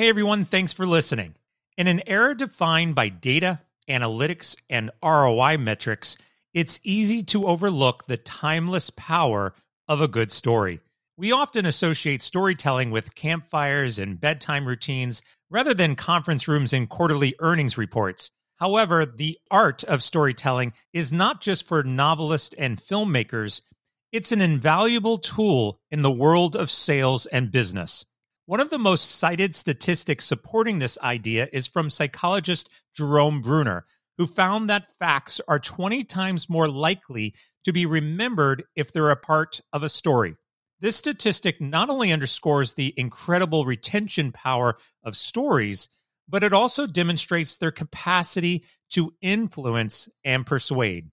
Hey everyone, thanks for listening. In an era defined by data, analytics, and ROI metrics, it's easy to overlook the timeless power of a good story. We often associate storytelling with campfires and bedtime routines rather than conference rooms and quarterly earnings reports. However, the art of storytelling is not just for novelists and filmmakers, it's an invaluable tool in the world of sales and business. One of the most cited statistics supporting this idea is from psychologist Jerome Bruner, who found that facts are 20 times more likely to be remembered if they're a part of a story. This statistic not only underscores the incredible retention power of stories, but it also demonstrates their capacity to influence and persuade.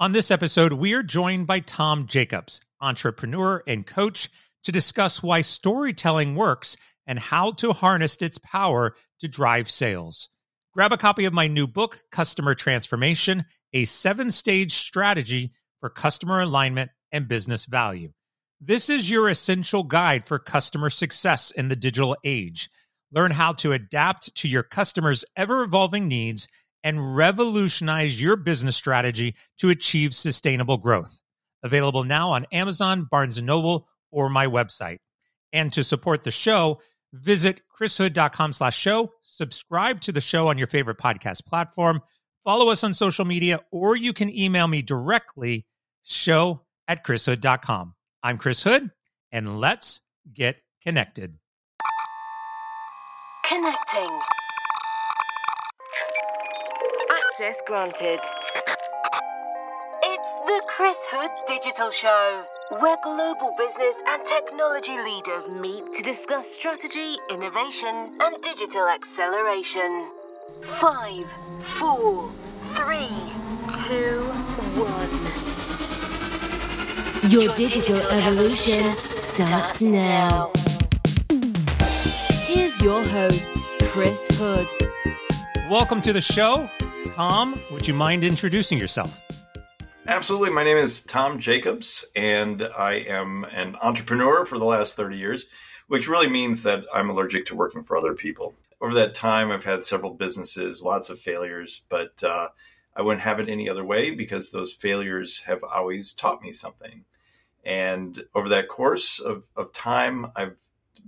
On this episode, we are joined by Tom Jackobs, entrepreneur and coach, to discuss why storytelling works and how to harness its power to drive sales. Grab a copy of my new book, Customer Transformation, a seven stage strategy for customer alignment and business value. This is your essential guide for customer success in the digital age. Learn how to adapt to your customers' ever evolving needs and revolutionize your business strategy to achieve sustainable growth. Available now on Amazon, Barnes & Noble, or my website. And to support the show, visit chrishood.com slash show, subscribe to the show on your favorite podcast platform, follow us on social media, or you can email me directly, show at chrishood.com. I'm Chris Hood, and let's get connected. Connecting. Access granted. It's the Chris Hood Digital Show, where global business and technology leaders meet to discuss strategy, innovation, and digital acceleration. Five, four, three, two, one. Your digital evolution starts now. Here's your host, Chris Hood. Welcome to the show. Tom, would you mind introducing yourself? Absolutely. My name is Tom Jackobs, and I am an entrepreneur for the last 30 years, which really means that I'm allergic to working for other people. Over that time, I've had several businesses, lots of failures, but uh, I wouldn't have it any other way because those failures have always taught me something. And over that course of, of time, I've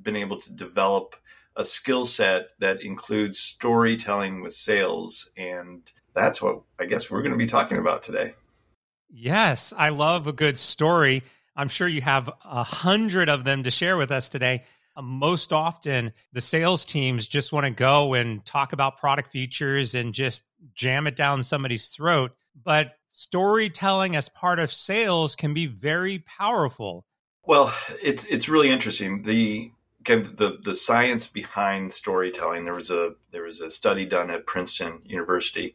been able to develop a skill set that includes storytelling with sales. And that's what I guess we're going to be talking about today. Yes, I love a good story. I'm sure you have a hundred of them to share with us today. Uh, most often, the sales teams just want to go and talk about product features and just jam it down somebody's throat. But storytelling as part of sales can be very powerful. Well, it's it's really interesting. The kind of the the science behind storytelling. There was a there was a study done at Princeton University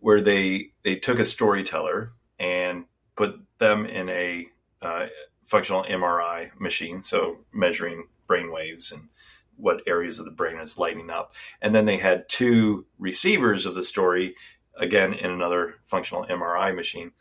where they they took a storyteller and put them in a uh, functional MRI machine, so measuring brain waves and what areas of the brain is lighting up. And then they had two receivers of the story, again in another functional MRI machine.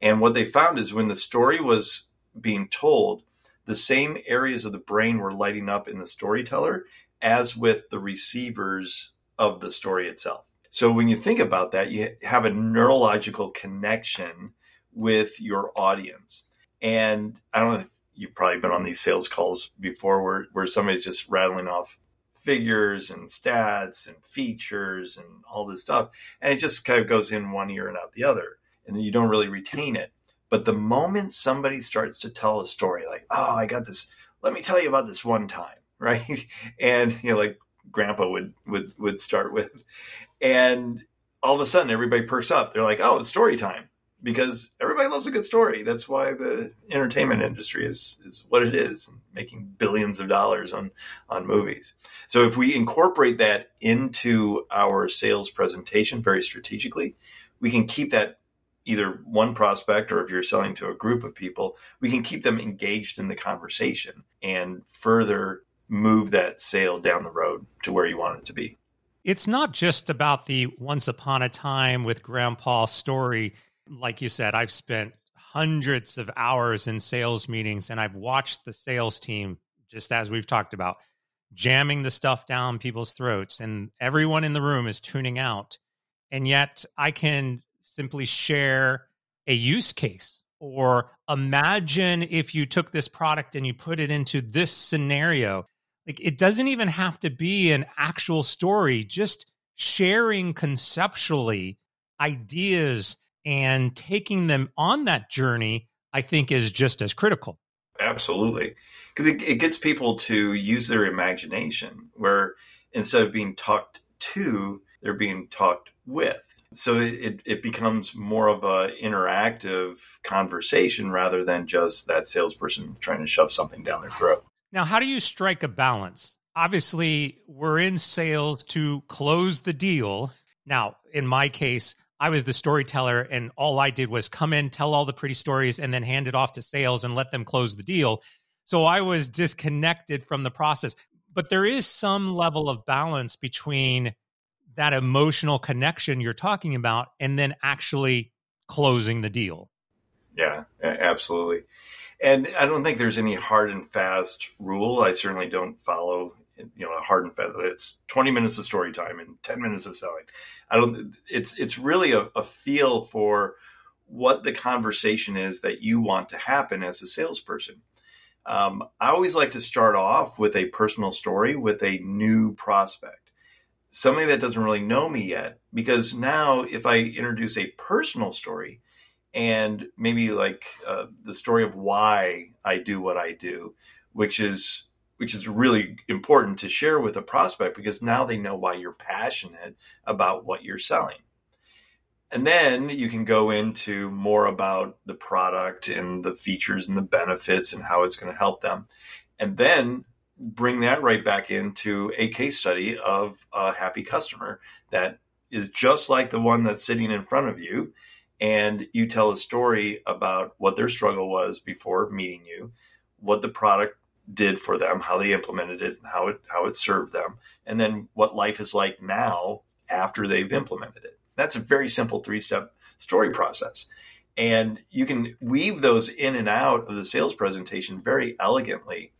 And what they found is when the story was being told, the same areas of the brain were lighting up in the storyteller as with the receivers of the story itself. So when you think about that, you have a neurological connection with your audience. And I don't know if you've probably been on these sales calls before where, where somebody's just rattling off figures and stats and features and all this stuff. And it just kind of goes in one ear and out the other. And you don't really retain it. But the moment somebody starts to tell a story, like, oh, I got this, let me tell you about this one time, right? And, you know, like grandpa would, would, would start with. And all of a sudden everybody perks up. They're like, oh, it's story time because everybody loves a good story. That's why the entertainment industry is is what it is, making billions of dollars on on movies. So if we incorporate that into our sales presentation very strategically, we can keep that either one prospect or if you're selling to a group of people, we can keep them engaged in the conversation and further move that sale down the road to where you want it to be. It's not just about the once upon a time with grandpa story like you said, I've spent hundreds of hours in sales meetings and I've watched the sales team, just as we've talked about, jamming the stuff down people's throats and everyone in the room is tuning out. And yet I can simply share a use case or imagine if you took this product and you put it into this scenario. Like it doesn't even have to be an actual story, just sharing conceptually ideas and taking them on that journey, I think is just as critical. Absolutely. Because it, it gets people to use their imagination, where instead of being talked to, they're being talked with. So it, it becomes more of a interactive conversation rather than just that salesperson trying to shove something down their throat. Now, how do you strike a balance? Obviously, we're in sales to close the deal. Now, in my case, I was the storyteller, and all I did was come in, tell all the pretty stories, and then hand it off to sales and let them close the deal. So I was disconnected from the process. But there is some level of balance between that emotional connection you're talking about and then actually closing the deal. Yeah, absolutely. And I don't think there's any hard and fast rule. I certainly don't follow, you know, a hard and fast. It's 20 minutes of story time and 10 minutes of selling. I don't. It's it's really a, a feel for what the conversation is that you want to happen as a salesperson. Um, I always like to start off with a personal story with a new prospect somebody that doesn't really know me yet because now if i introduce a personal story and maybe like uh, the story of why i do what i do which is which is really important to share with a prospect because now they know why you're passionate about what you're selling and then you can go into more about the product and the features and the benefits and how it's going to help them and then bring that right back into a case study of a happy customer that is just like the one that's sitting in front of you. And you tell a story about what their struggle was before meeting you, what the product did for them, how they implemented it, and how it how it served them, and then what life is like now after they've implemented it. That's a very simple three-step story process. And you can weave those in and out of the sales presentation very elegantly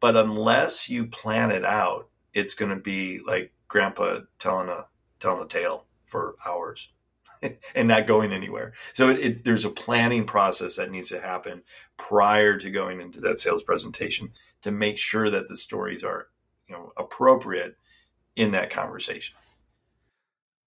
but unless you plan it out, it's going to be like grandpa telling a telling a tale for hours and not going anywhere. So it, it, there's a planning process that needs to happen prior to going into that sales presentation to make sure that the stories are, you know, appropriate in that conversation.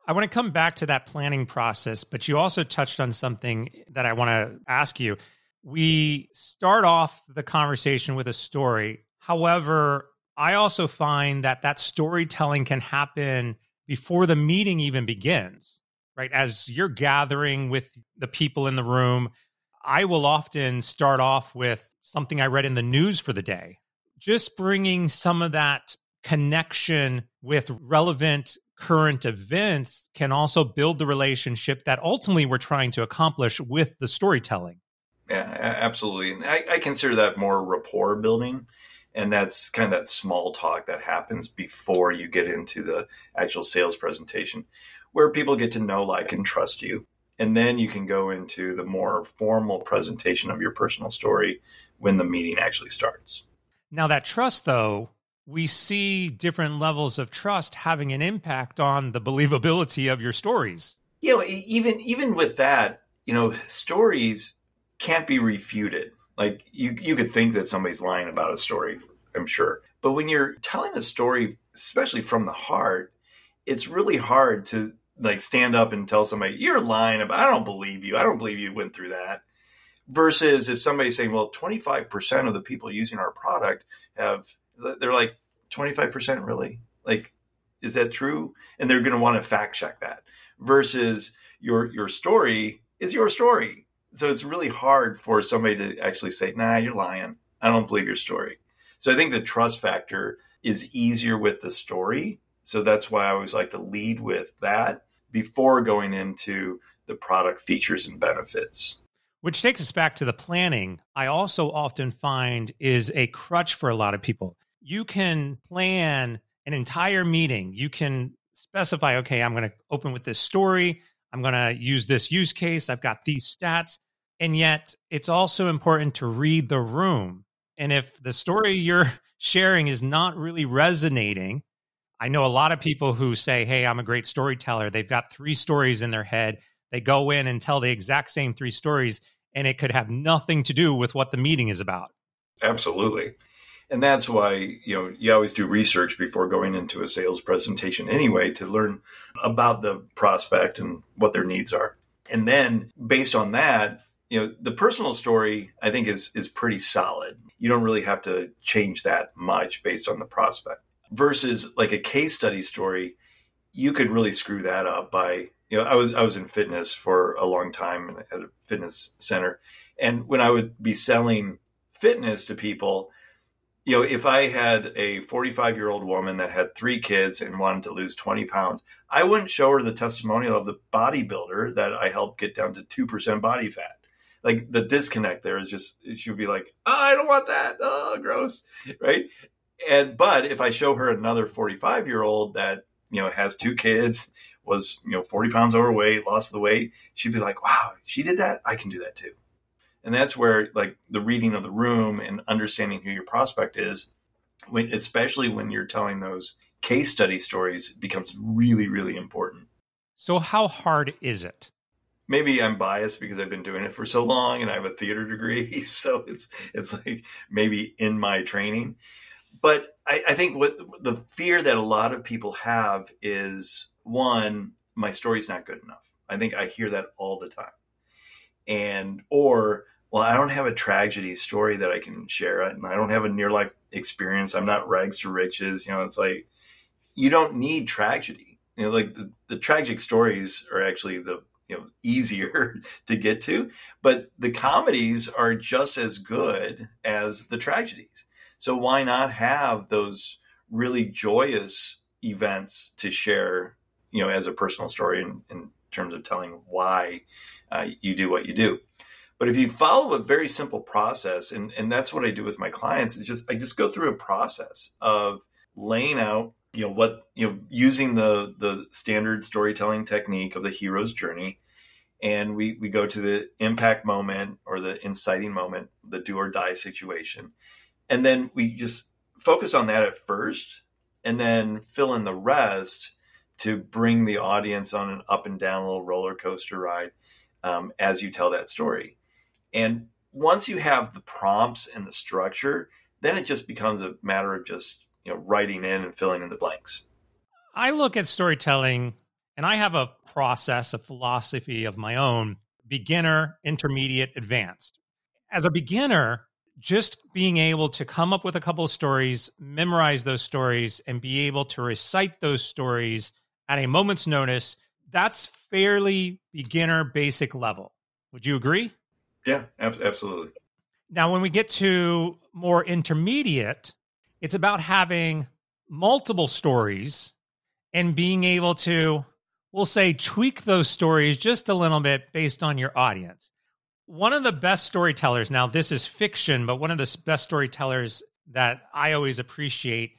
I want to come back to that planning process, but you also touched on something that I want to ask you. We start off the conversation with a story However, I also find that that storytelling can happen before the meeting even begins, right? As you're gathering with the people in the room, I will often start off with something I read in the news for the day, just bringing some of that connection with relevant current events can also build the relationship that ultimately we're trying to accomplish with the storytelling. Yeah, absolutely. I, I consider that more rapport building and that's kind of that small talk that happens before you get into the actual sales presentation where people get to know like and trust you. And then you can go into the more formal presentation of your personal story when the meeting actually starts. Now that trust though we see different levels of trust having an impact on the believability of your stories. You know even even with that you know stories can't be refuted. Like you, you could think that somebody's lying about a story, I'm sure. But when you're telling a story, especially from the heart, it's really hard to like stand up and tell somebody, you're lying about, I don't believe you. I don't believe you went through that. Versus if somebody's saying, well, 25% of the people using our product have, they're like, 25% really? Like, is that true? And they're going to want to fact check that. Versus your, your story is your story so it's really hard for somebody to actually say, nah, you're lying. I don't believe your story. So I think the trust factor is easier with the story. So that's why I always like to lead with that before going into the product features and benefits. Which takes us back to the planning. I also often find is a crutch for a lot of people. You can plan an entire meeting. You can specify, okay, I'm going to open with this story. I'm going to use this use case. I've got these stats. And yet, it's also important to read the room And if the story you're sharing is not really resonating, I know a lot of people who say, Hey, I'm a great storyteller. They've got three stories in their head. They go in and tell the exact same three stories, and it could have nothing to do with what the meeting is about. Absolutely. And that's why, you know, you always do research before going into a sales presentation anyway to learn about the prospect and what their needs are. And then based on that, you know, the personal story I think is is pretty solid. You don't really have to change that much based on the prospect. Versus like a case study story, you could really screw that up by you know, I was I was in fitness for a long time at a fitness center. And when I would be selling fitness to people, you know, if I had a 45 year old woman that had three kids and wanted to lose 20 pounds, I wouldn't show her the testimonial of the bodybuilder that I helped get down to 2% body fat. Like the disconnect there is just, she would be like, oh, I don't want that. Oh, gross. Right. And, but if I show her another 45 year old that, you know, has two kids, was, you know, 40 pounds overweight, lost the weight, she'd be like, wow, she did that. I can do that too. And that's where like the reading of the room and understanding who your prospect is, when, especially when you're telling those case study stories, becomes really, really important. So, how hard is it? Maybe I'm biased because I've been doing it for so long and I have a theater degree, so it's it's like maybe in my training. But I, I think what the fear that a lot of people have is one, my story's not good enough. I think I hear that all the time. And or well, I don't have a tragedy story that I can share. And I don't have a near life experience. I'm not rags to riches. You know, it's like you don't need tragedy. You know, like the, the tragic stories are actually the you know easier to get to, but the comedies are just as good as the tragedies. So why not have those really joyous events to share, you know, as a personal story in, in terms of telling why uh, you do what you do. But if you follow a very simple process, and, and that's what I do with my clients, is just I just go through a process of laying out, you know, what you know, using the the standard storytelling technique of the hero's journey. And we, we go to the impact moment or the inciting moment, the do or die situation. And then we just focus on that at first and then fill in the rest to bring the audience on an up and down little roller coaster ride um, as you tell that story. And once you have the prompts and the structure, then it just becomes a matter of just, you know, writing in and filling in the blanks. I look at storytelling and I have a process, a philosophy of my own beginner, intermediate, advanced. As a beginner, just being able to come up with a couple of stories, memorize those stories, and be able to recite those stories at a moment's notice, that's fairly beginner basic level. Would you agree? Yeah, absolutely. Now, when we get to more intermediate, it's about having multiple stories and being able to, we'll say, tweak those stories just a little bit based on your audience. One of the best storytellers, now this is fiction, but one of the best storytellers that I always appreciate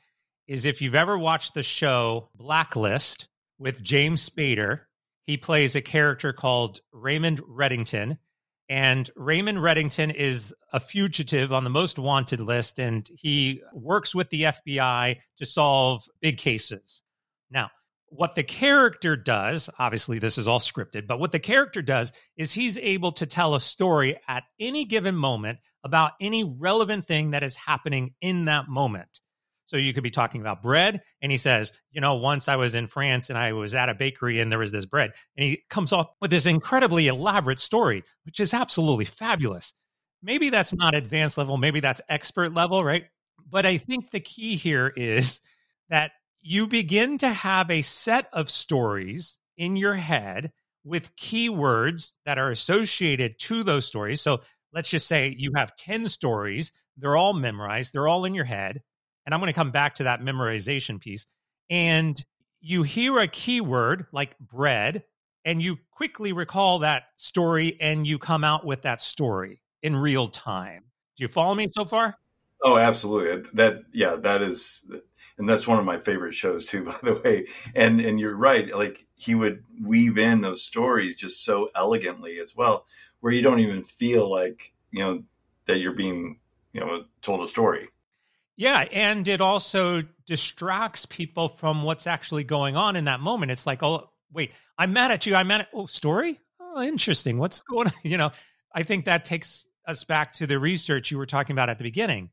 is if you've ever watched the show Blacklist with James Spader, he plays a character called Raymond Reddington and Raymond Reddington is a fugitive on the most wanted list, and he works with the FBI to solve big cases. Now, what the character does, obviously, this is all scripted, but what the character does is he's able to tell a story at any given moment about any relevant thing that is happening in that moment. So you could be talking about bread. And he says, you know, once I was in France and I was at a bakery and there was this bread. And he comes off with this incredibly elaborate story, which is absolutely fabulous. Maybe that's not advanced level, maybe that's expert level, right? But I think the key here is that you begin to have a set of stories in your head with keywords that are associated to those stories. So let's just say you have 10 stories, they're all memorized, they're all in your head and I'm going to come back to that memorization piece. And you hear a keyword like bread, and you quickly recall that story and you come out with that story in real time. Do you follow me so far? Oh, absolutely. That yeah, that is and that's one of my favorite shows too, by the way. And and you're right, like he would weave in those stories just so elegantly as well, where you don't even feel like, you know, that you're being you know told a story. Yeah, and it also distracts people from what's actually going on in that moment. It's like, oh, wait, I'm mad at you. I'm mad at oh, story. Oh, interesting. What's going on? You know, I think that takes us back to the research you were talking about at the beginning.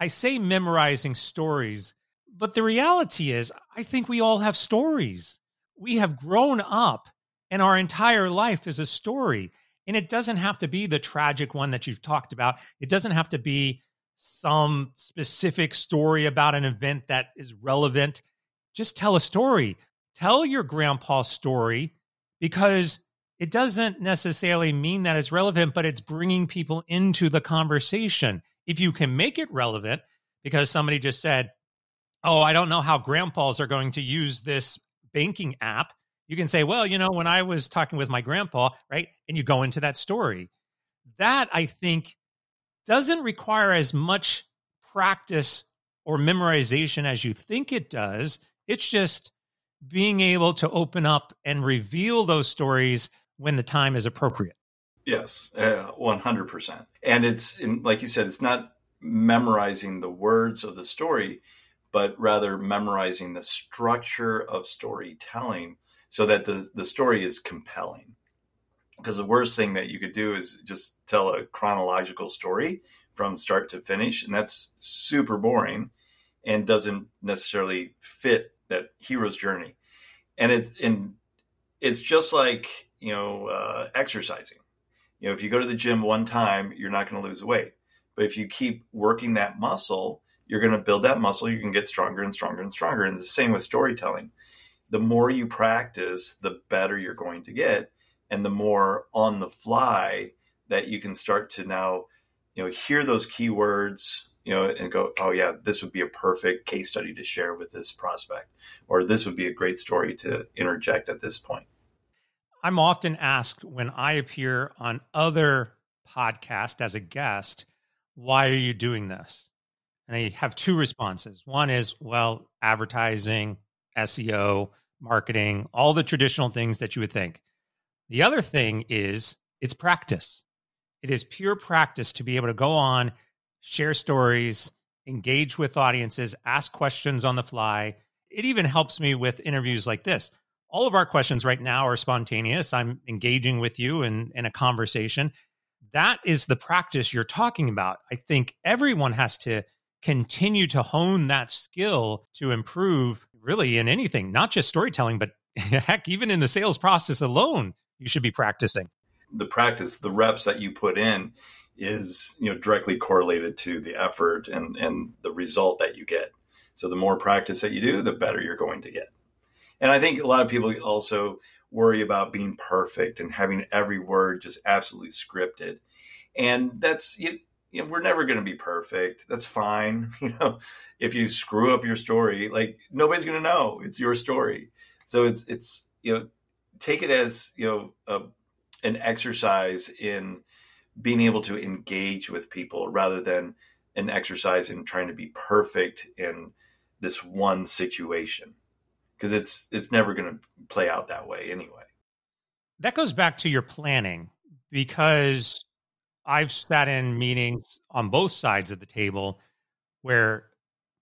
I say memorizing stories, but the reality is, I think we all have stories. We have grown up, and our entire life is a story. And it doesn't have to be the tragic one that you've talked about. It doesn't have to be some specific story about an event that is relevant. Just tell a story. Tell your grandpa's story because it doesn't necessarily mean that it's relevant, but it's bringing people into the conversation. If you can make it relevant, because somebody just said, Oh, I don't know how grandpas are going to use this banking app. You can say, Well, you know, when I was talking with my grandpa, right? And you go into that story. That I think doesn't require as much practice or memorization as you think it does. It's just being able to open up and reveal those stories when the time is appropriate. Yes, uh, 100%. And it's, in, like you said, it's not memorizing the words of the story, but rather memorizing the structure of storytelling so that the, the story is compelling. Because the worst thing that you could do is just tell a chronological story from start to finish, and that's super boring and doesn't necessarily fit that hero's journey. And it's and it's just like you know, uh, exercising. You know, if you go to the gym one time, you're not going to lose weight. But if you keep working that muscle, you're going to build that muscle. You can get stronger and stronger and stronger. And the same with storytelling. The more you practice, the better you're going to get, and the more on the fly that you can start to now, you know, hear those keywords, you know, and go, oh yeah, this would be a perfect case study to share with this prospect, or this would be a great story to interject at this point. I'm often asked when I appear on other podcasts as a guest, why are you doing this? And I have two responses. One is, well, advertising, SEO, marketing, all the traditional things that you would think. The other thing is it's practice. It is pure practice to be able to go on, share stories, engage with audiences, ask questions on the fly. It even helps me with interviews like this all of our questions right now are spontaneous. I'm engaging with you in, in a conversation. That is the practice you're talking about. I think everyone has to continue to hone that skill to improve really in anything, not just storytelling, but heck, even in the sales process alone, you should be practicing. The practice, the reps that you put in is, you know, directly correlated to the effort and, and the result that you get. So the more practice that you do, the better you're going to get. And I think a lot of people also worry about being perfect and having every word just absolutely scripted. And that's you, you know, we're never going to be perfect. That's fine. You know, if you screw up your story, like nobody's going to know it's your story. So it's it's you know, take it as you know a, an exercise in being able to engage with people rather than an exercise in trying to be perfect in this one situation because it's it's never going to play out that way anyway. That goes back to your planning because I've sat in meetings on both sides of the table where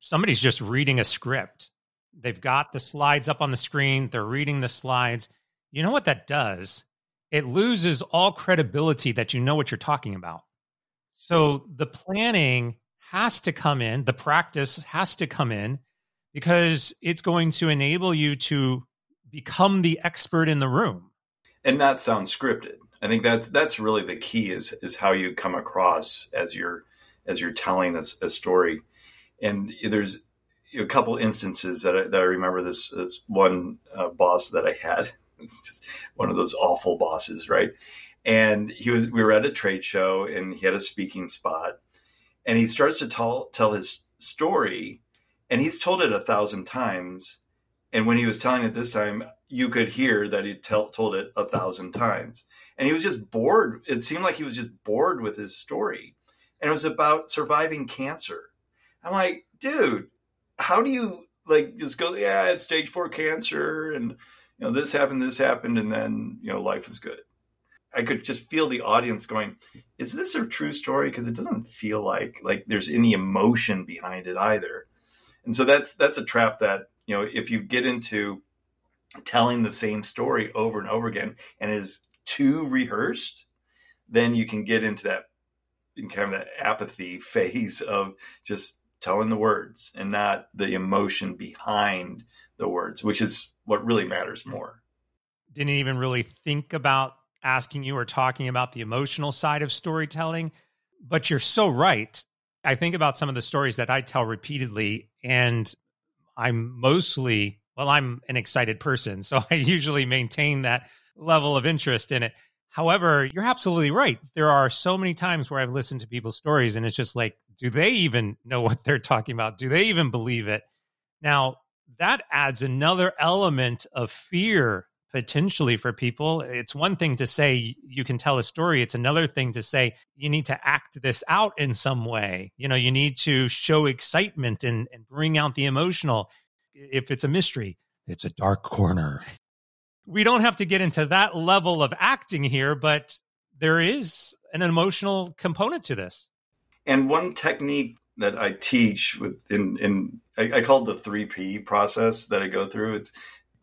somebody's just reading a script. They've got the slides up on the screen, they're reading the slides. You know what that does? It loses all credibility that you know what you're talking about. So the planning has to come in, the practice has to come in because it's going to enable you to become the expert in the room and not sound scripted. I think that's that's really the key is is how you come across as you're as you're telling a, a story. And there's a couple instances that I, that I remember. This, this one uh, boss that I had, it's just one of those awful bosses, right? And he was we were at a trade show and he had a speaking spot, and he starts to tell tell his story and he's told it a thousand times. And when he was telling it this time, you could hear that he tell, told it a thousand times. And he was just bored. It seemed like he was just bored with his story. And it was about surviving cancer. I'm like, dude, how do you like just go, yeah, it's stage four cancer and, you know, this happened, this happened, and then, you know, life is good. I could just feel the audience going, "Is this a true story?" Because it doesn't feel like like there's any emotion behind it either. And so that's that's a trap that you know if you get into telling the same story over and over again and is too rehearsed, then you can get into that in kind of that apathy phase of just telling the words and not the emotion behind the words, which is what really matters more. Didn't even really think about asking you or talking about the emotional side of storytelling, but you're so right. I think about some of the stories that I tell repeatedly, and I'm mostly, well, I'm an excited person. So I usually maintain that level of interest in it. However, you're absolutely right. There are so many times where I've listened to people's stories and it's just like, do they even know what they're talking about? Do they even believe it? Now, that adds another element of fear potentially for people. It's one thing to say you can tell a story, it's another thing to say you need to act this out in some way. You know, you need to show excitement and, and bring out the emotional. If it's a mystery, it's a dark corner we don't have to get into that level of acting here, but there is an emotional component to this. And one technique that I teach in, in I, I call it the three P process that I go through. It's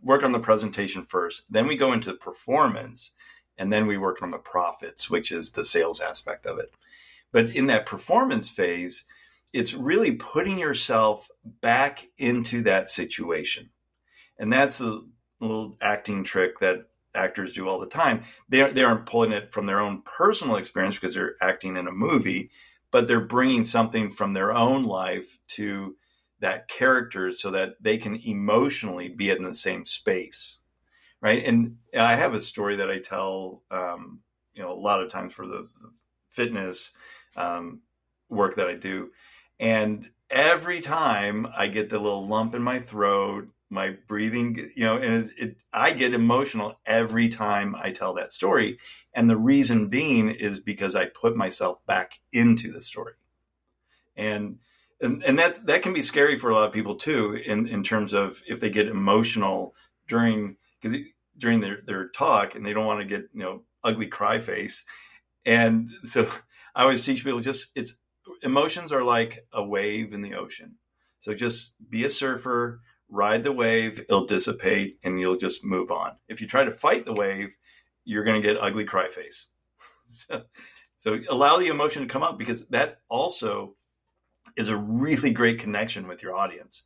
work on the presentation first, then we go into performance, and then we work on the profits, which is the sales aspect of it. But in that performance phase, it's really putting yourself back into that situation. And that's the little acting trick that actors do all the time. They aren't, they aren't pulling it from their own personal experience because they're acting in a movie, but they're bringing something from their own life to that character so that they can emotionally be in the same space. Right. And I have a story that I tell, um, you know, a lot of times for the fitness um, work that I do. And every time I get the little lump in my throat my breathing you know and it, i get emotional every time i tell that story. And the reason being is because i put myself back into the story. And and, and that's that can be scary for a lot of people too in in terms of if they get emotional during because during their their talk and they don't want to get you know ugly cry face. And so i always teach people just it's emotions are like a wave in the ocean. So just be a surfer ride the wave, it'll dissipate, and you'll just move on. If you try to fight the wave, you're going to get ugly cry face. so, so allow the emotion to come up because that also is a really great connection with your audience.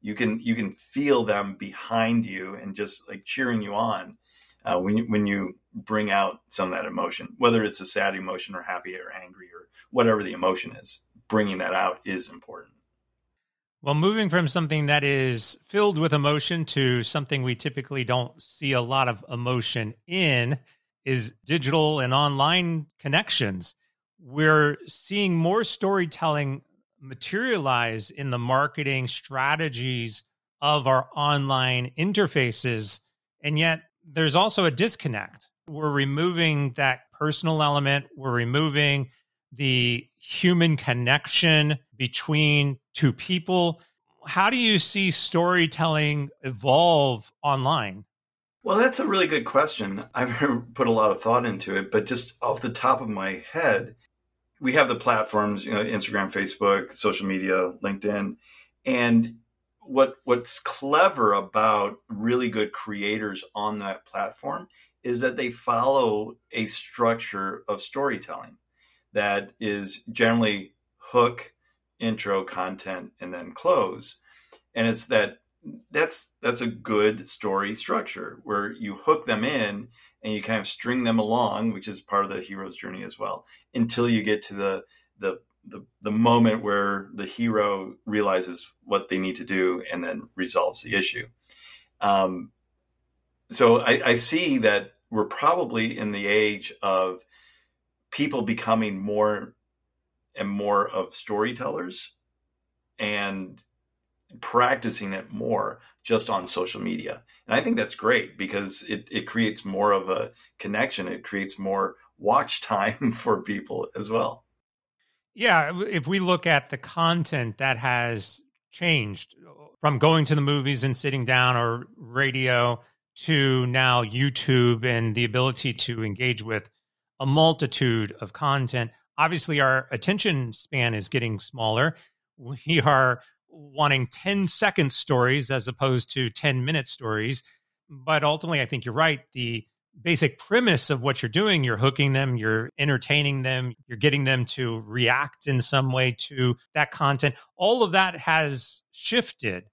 You can you can feel them behind you and just like cheering you on uh, when you, when you bring out some of that emotion, whether it's a sad emotion or happy or angry or whatever the emotion is. Bringing that out is important. Well, moving from something that is filled with emotion to something we typically don't see a lot of emotion in is digital and online connections. We're seeing more storytelling materialize in the marketing strategies of our online interfaces. And yet there's also a disconnect. We're removing that personal element, we're removing the human connection between two people. How do you see storytelling evolve online? Well, that's a really good question. I've put a lot of thought into it, but just off the top of my head, we have the platforms, you know, Instagram, Facebook, social media, LinkedIn, and what what's clever about really good creators on that platform is that they follow a structure of storytelling that is generally hook, intro, content, and then close. And it's that that's that's a good story structure where you hook them in and you kind of string them along, which is part of the hero's journey as well, until you get to the the the, the moment where the hero realizes what they need to do and then resolves the issue. Um, so I, I see that we're probably in the age of people becoming more and more of storytellers and practicing it more just on social media. And I think that's great because it, it creates more of a connection. It creates more watch time for people as well. Yeah. If we look at the content that has changed from going to the movies and sitting down or radio to now YouTube and the ability to engage with a multitude of content. Obviously, our attention span is getting smaller. We are wanting 10 second stories as opposed to 10 minute stories. But ultimately, I think you're right. The basic premise of what you're doing, you're hooking them, you're entertaining them, you're getting them to react in some way to that content. All of that has shifted.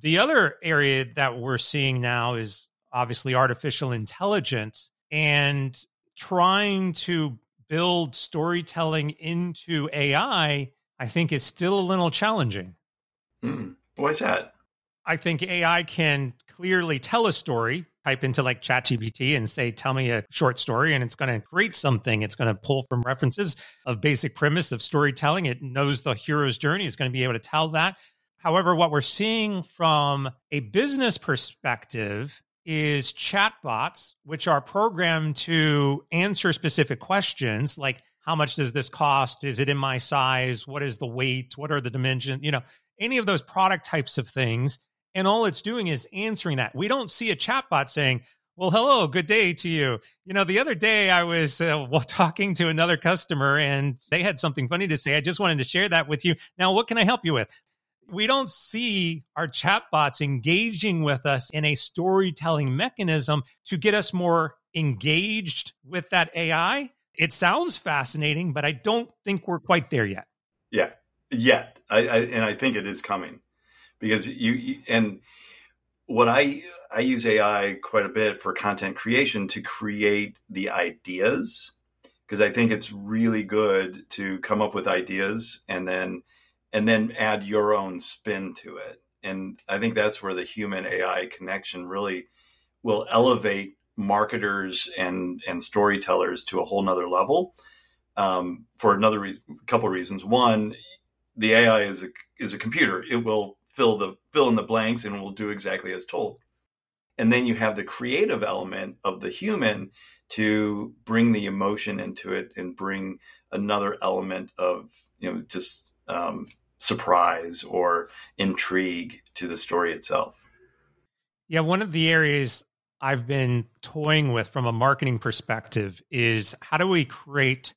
The other area that we're seeing now is obviously artificial intelligence and trying to build storytelling into AI, I think is still a little challenging. Mm. Why is that? I think AI can clearly tell a story, type into like ChatGPT and say, tell me a short story, and it's going to create something. It's going to pull from references of basic premise of storytelling. It knows the hero's journey, it's going to be able to tell that. However, what we're seeing from a business perspective is chatbots, which are programmed to answer specific questions like how much does this cost? Is it in my size? What is the weight? What are the dimensions? You know, any of those product types of things. And all it's doing is answering that. We don't see a chatbot saying, well, hello, good day to you. You know, the other day I was uh, talking to another customer and they had something funny to say. I just wanted to share that with you. Now, what can I help you with? We don't see our chatbots engaging with us in a storytelling mechanism to get us more engaged with that AI. It sounds fascinating, but I don't think we're quite there yet. Yeah, yet, I, I and I think it is coming because you, you and what I I use AI quite a bit for content creation to create the ideas because I think it's really good to come up with ideas and then and then add your own spin to it. And I think that's where the human AI connection really will elevate marketers and and storytellers to a whole nother level um, for another re- couple reasons. One, the AI is a is a computer; it will fill the fill in the blanks and will do exactly as told. And then you have the creative element of the human to bring the emotion into it and bring another element of you know just um, surprise or intrigue to the story itself. Yeah, one of the areas I've been toying with from a marketing perspective is how do we create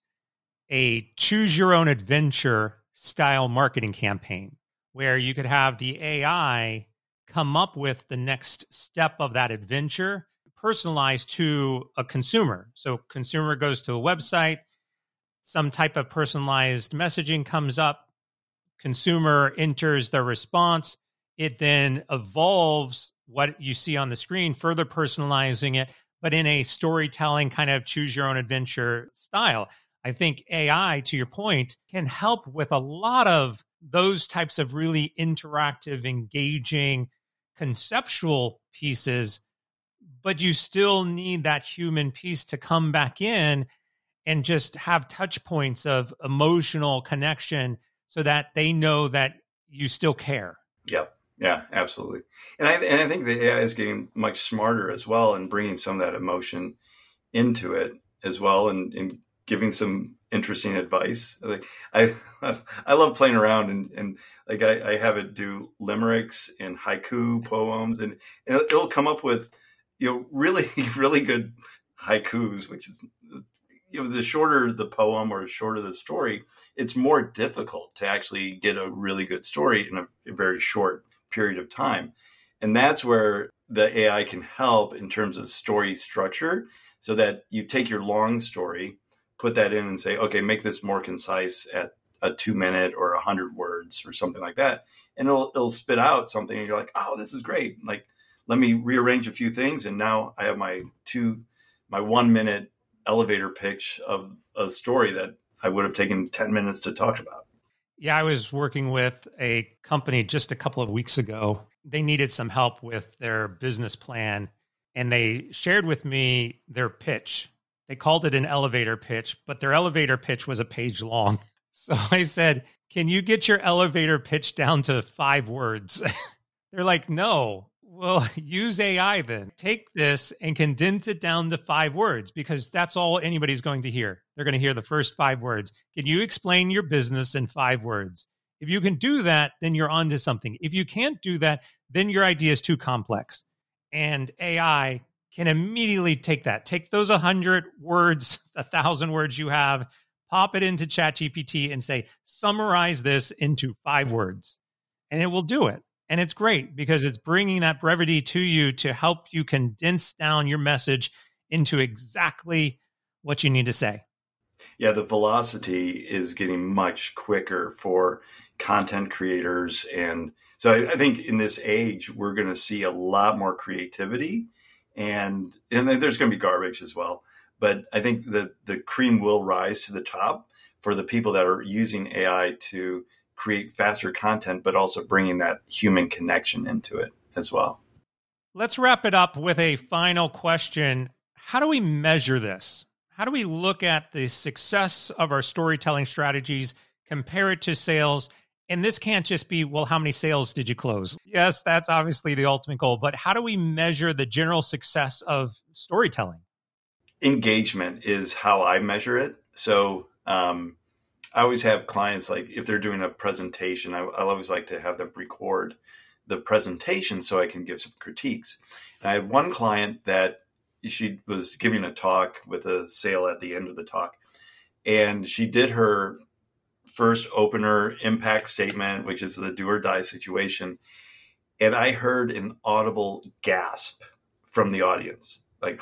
a choose your own adventure style marketing campaign where you could have the AI come up with the next step of that adventure personalized to a consumer. So consumer goes to a website, some type of personalized messaging comes up, consumer enters their response. It then evolves what you see on the screen, further personalizing it, but in a storytelling kind of choose your own adventure style. I think AI, to your point, can help with a lot of those types of really interactive, engaging, conceptual pieces, but you still need that human piece to come back in and just have touch points of emotional connection so that they know that you still care. Yep. Yeah, absolutely. And I and I think the AI is getting much smarter as well and bringing some of that emotion into it as well and, and giving some interesting advice. Like I I love playing around and, and like I, I have it do limericks and haiku poems and, and it'll come up with you know really really good haikus, which is you know the shorter the poem or shorter the story, it's more difficult to actually get a really good story in a, a very short period of time. And that's where the AI can help in terms of story structure so that you take your long story, put that in and say, okay, make this more concise at a two minute or a hundred words or something like that. And it'll, it'll spit out something and you're like, oh, this is great. Like, let me rearrange a few things. And now I have my two, my one minute elevator pitch of a story that I would have taken 10 minutes to talk about. Yeah, I was working with a company just a couple of weeks ago. They needed some help with their business plan and they shared with me their pitch. They called it an elevator pitch, but their elevator pitch was a page long. So I said, Can you get your elevator pitch down to five words? They're like, No, well, use AI then. Take this and condense it down to five words because that's all anybody's going to hear. They're going to hear the first five words. Can you explain your business in five words? If you can do that, then you're onto something. If you can't do that, then your idea is too complex. And AI can immediately take that, take those 100 words, a 1,000 words you have, pop it into ChatGPT and say, summarize this into five words. And it will do it. And it's great because it's bringing that brevity to you to help you condense down your message into exactly what you need to say. Yeah, the velocity is getting much quicker for content creators. And so I, I think in this age, we're going to see a lot more creativity and, and there's going to be garbage as well. But I think the, the cream will rise to the top for the people that are using AI to create faster content, but also bringing that human connection into it as well. Let's wrap it up with a final question. How do we measure this? How do we look at the success of our storytelling strategies, compare it to sales? And this can't just be, well, how many sales did you close? Yes, that's obviously the ultimate goal, but how do we measure the general success of storytelling? Engagement is how I measure it. So, um, I always have clients like if they're doing a presentation, I, I always like to have them record the presentation so I can give some critiques. And I have one client that she was giving a talk with a sale at the end of the talk, and she did her first opener impact statement, which is the do or die situation. And I heard an audible gasp from the audience. Like,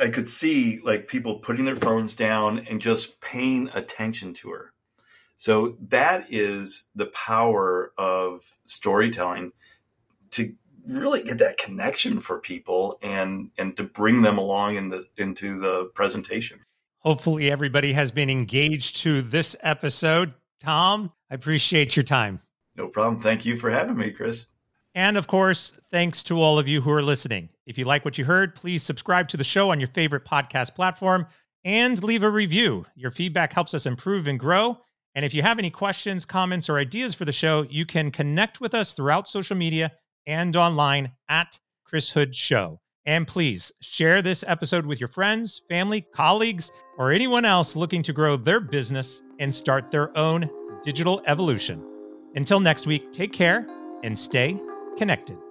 I could see like people putting their phones down and just paying attention to her. So that is the power of storytelling to really get that connection for people and and to bring them along in the into the presentation. Hopefully everybody has been engaged to this episode. Tom, I appreciate your time. No problem. Thank you for having me, Chris. And of course, thanks to all of you who are listening. If you like what you heard, please subscribe to the show on your favorite podcast platform and leave a review. Your feedback helps us improve and grow. And if you have any questions, comments, or ideas for the show, you can connect with us throughout social media and online at Chris Hood Show. And please share this episode with your friends, family, colleagues, or anyone else looking to grow their business and start their own digital evolution. Until next week, take care and stay connected.